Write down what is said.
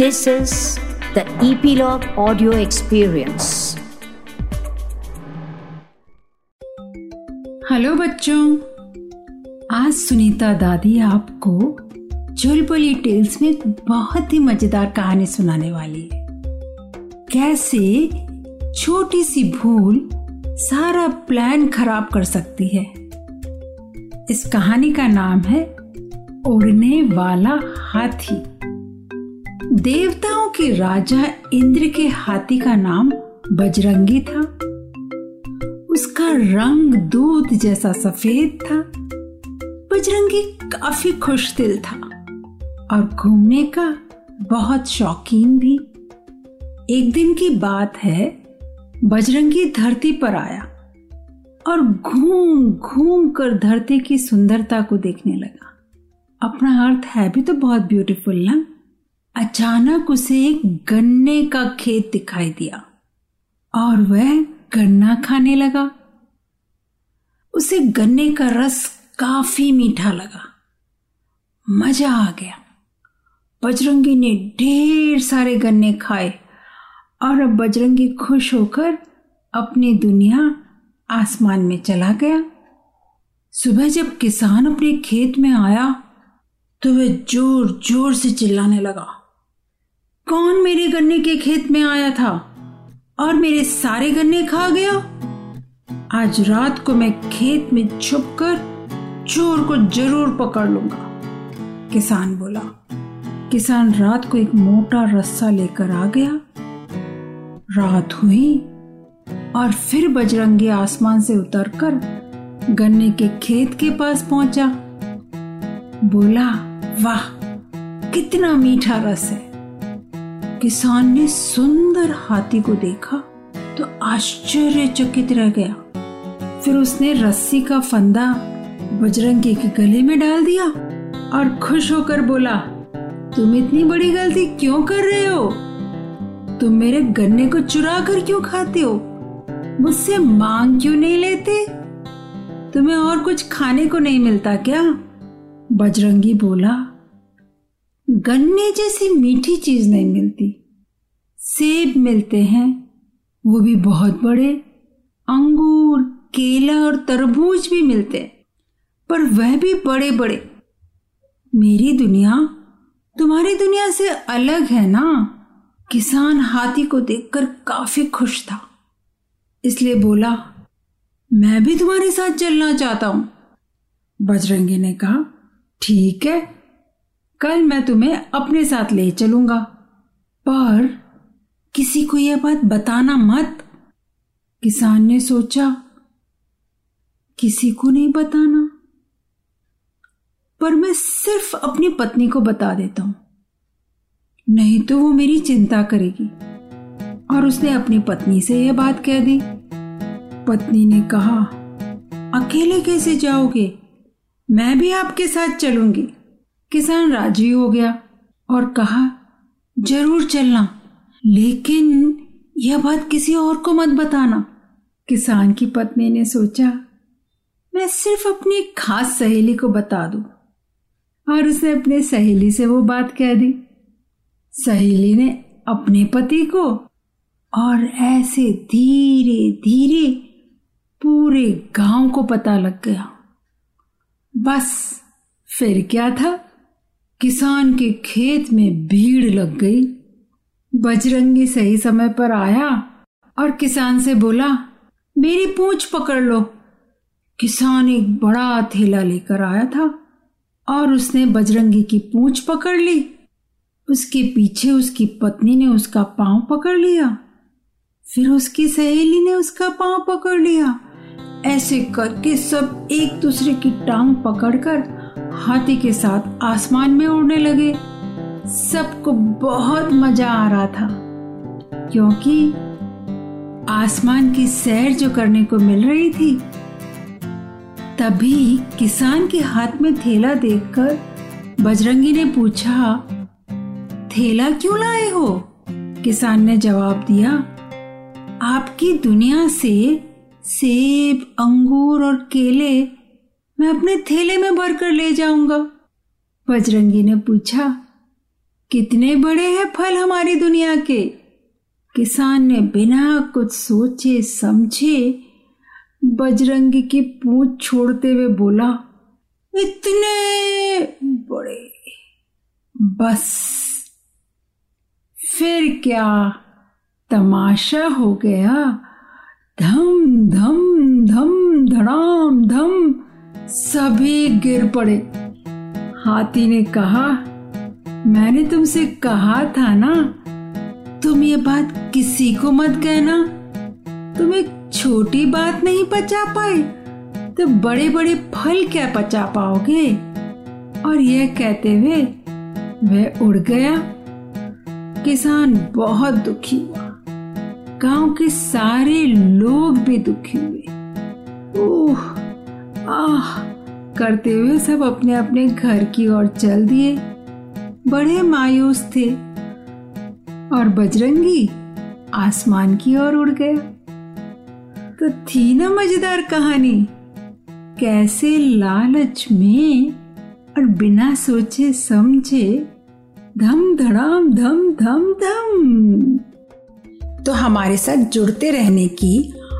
This is the Epilogue Audio Experience. Hello बच्चों। आज सुनीता दादी आपको चुलबुली टेल्स में बहुत ही मज़ेदार कहानी सुनाने वाली है। कैसे छोटी सी भूल सारा प्लान खराब कर सकती है। इस कहानी का नाम है, उड़ने वाला हाथी। देवताओं के राजा इंद्र के हाथी का नाम बजरंगी था। उसका रंग दूध जैसा सफ़ेद था। बजरंगी काफ़ी खुश दिल था और घूमने का बहुत शौकीन भी। एक दिन की बात है, बजरंगी धरती पर आया और घूम घूम कर धरती की सुंदरता को देखने लगा। अपना अर्थ है भी तो बहुत ब्यूटीफुल ना? अचानक उसे एक गन्ने का खेत दिखाई दिया और वह गन्ना खाने लगा। उसे गन्ने का रस काफ़ी मीठा लगा। मज़ा आ गया। बजरंगी ने ढेर सारे गन्ने खाए और अब बजरंगी खुश होकर अपनी दुनिया आसमान में चला गया। सुबह जब किसान अपने खेत में आया तो वह ज़ोर ज़ोर से चिल्लाने लगा। कौन मेरे गन्ने के खेत में आया था? और मेरे सारे गन्ने खा गया? आज रात को मैं खेत में छुप कर चोर को ज़रूर पकड़ लूँगा। किसान बोला, किसान रात को एक मोटा रस्सा लेकर आ गया। रात हुई और फिर बजरंगी आसमान से उतरकर गन्ने के खेत के पास पहुँचा। बोला, वाह, कितना मीठा रस है। किसान ने सुंदर हाथी को देखा तो आश्चर्यचकित रह गया। फिर उसने रस्सी का फंदा बजरंगी के गले में डाल दिया और खुश होकर बोला, तुम इतनी बड़ी गलती क्यों कर रहे हो? तुम मेरे गन्ने को चुरा कर क्यों खाते हो? मुझसे मांग क्यों नहीं लेते? तुम्हें और कुछ खाने को नहीं मिलता क्या? बजरंगी बोला गन्ने जैसी मीठी चीज़ नहीं मिलती। सेब मिलते हैं, वो भी बहुत बड़े। अंगूर, केला और तरबूज भी मिलते हैं, पर वह भी बड़े बड़े मेरी दुनिया तुम्हारी दुनिया से अलग है ना? किसान हाथी को देखकर काफ़ी खुश था। इसलिए बोला, मैं भी तुम्हारे साथ चलना चाहता हूँ। बजरंगी ने कहा, ठीक है कल मैं तुम्हें अपने साथ ले चलूँगा। पर किसी को यह बात बताना मत। किसान ने सोचा, किसी को नहीं बताना। पर मैं सिर्फ़ अपनी पत्नी को बता देता हूँ। नहीं तो वो मेरी चिंता करेगी। और उसने अपनी पत्नी से यह बात कह दी। पत्नी ने कहा, अकेले कैसे जाओगे? मैं भी आपके साथ चलूँगी। किसान राज़ी हो गया और कहा, ज़रूर चलना, लेकिन यह बात किसी और को मत बताना। किसान की पत्नी ने सोचा, मैं सिर्फ़ अपनी खास सहेली को बता दूँ। और उसने अपने सहेली से वो बात कह दी। सहेली ने अपने पति को और ऐसे धीरे धीरे पूरे गाँव को पता लग गया। बस, फिर क्या था? किसान के खेत में भीड़ लग गई। बजरंगी सही समय पर आया और किसान से बोला, मेरी पूंछ पकड़ लो। किसान एक बड़ा थैला लेकर आया था और उसने बजरंगी की पूंछ पकड़ ली। उसके पीछे उसकी पत्नी ने उसका पाँव पकड़ लिया। फिर उसकी सहेली ने उसका पाँव पकड़ लिया। ऐसे करके सब एक दूसरे की टांग पकड़कर हाथी के साथ आसमान में उड़ने लगे। सबको बहुत मज़ा आ रहा था, क्योंकि आसमान की सैर जो करने को मिल रही थी, तभी किसान के हाथ में थैला देखकर बजरंगी ने पूछा, थैला क्यों लाए हो? किसान ने जवाब दिया, आपकी दुनिया से सेब, अंगूर और केले मैं अपने थैले में भर कर ले जाऊँगा। बजरंगी ने पूछा, कितने बड़े हैं फल हमारी दुनिया के? किसान ने बिना कुछ सोचे समझे बजरंगी की पूछ छोड़ते हुए बोला, इतने बड़े? बस। फिर क्या तमाशा हो गया? धम धम धम, धड़ाम, धम। सभी गिर पड़े। हाथी ने कहा, मैंने तुमसे कहा था ना, तुम ये बात किसी को मत कहना। तुम एक छोटी बात नहीं पचा पाए तो बड़े बड़े फल क्या पचा पाओगे? और यह कहते हुए वह उड़ गया। किसान बहुत दुखी हुआ। गाँव के सारे लोग भी दुखी हुए। ओह! आह, करते हुए सब अपने अपने घर की ओर चल दिए। बड़े मायूस थे। और बजरंगी आसमान की ओर उड़ गया तो थी ना मज़ेदार कहानी, कैसे लालच में और बिना सोचे समझे धम धड़ाम, धम धम धम। तो हमारे साथ जुड़ते रहने की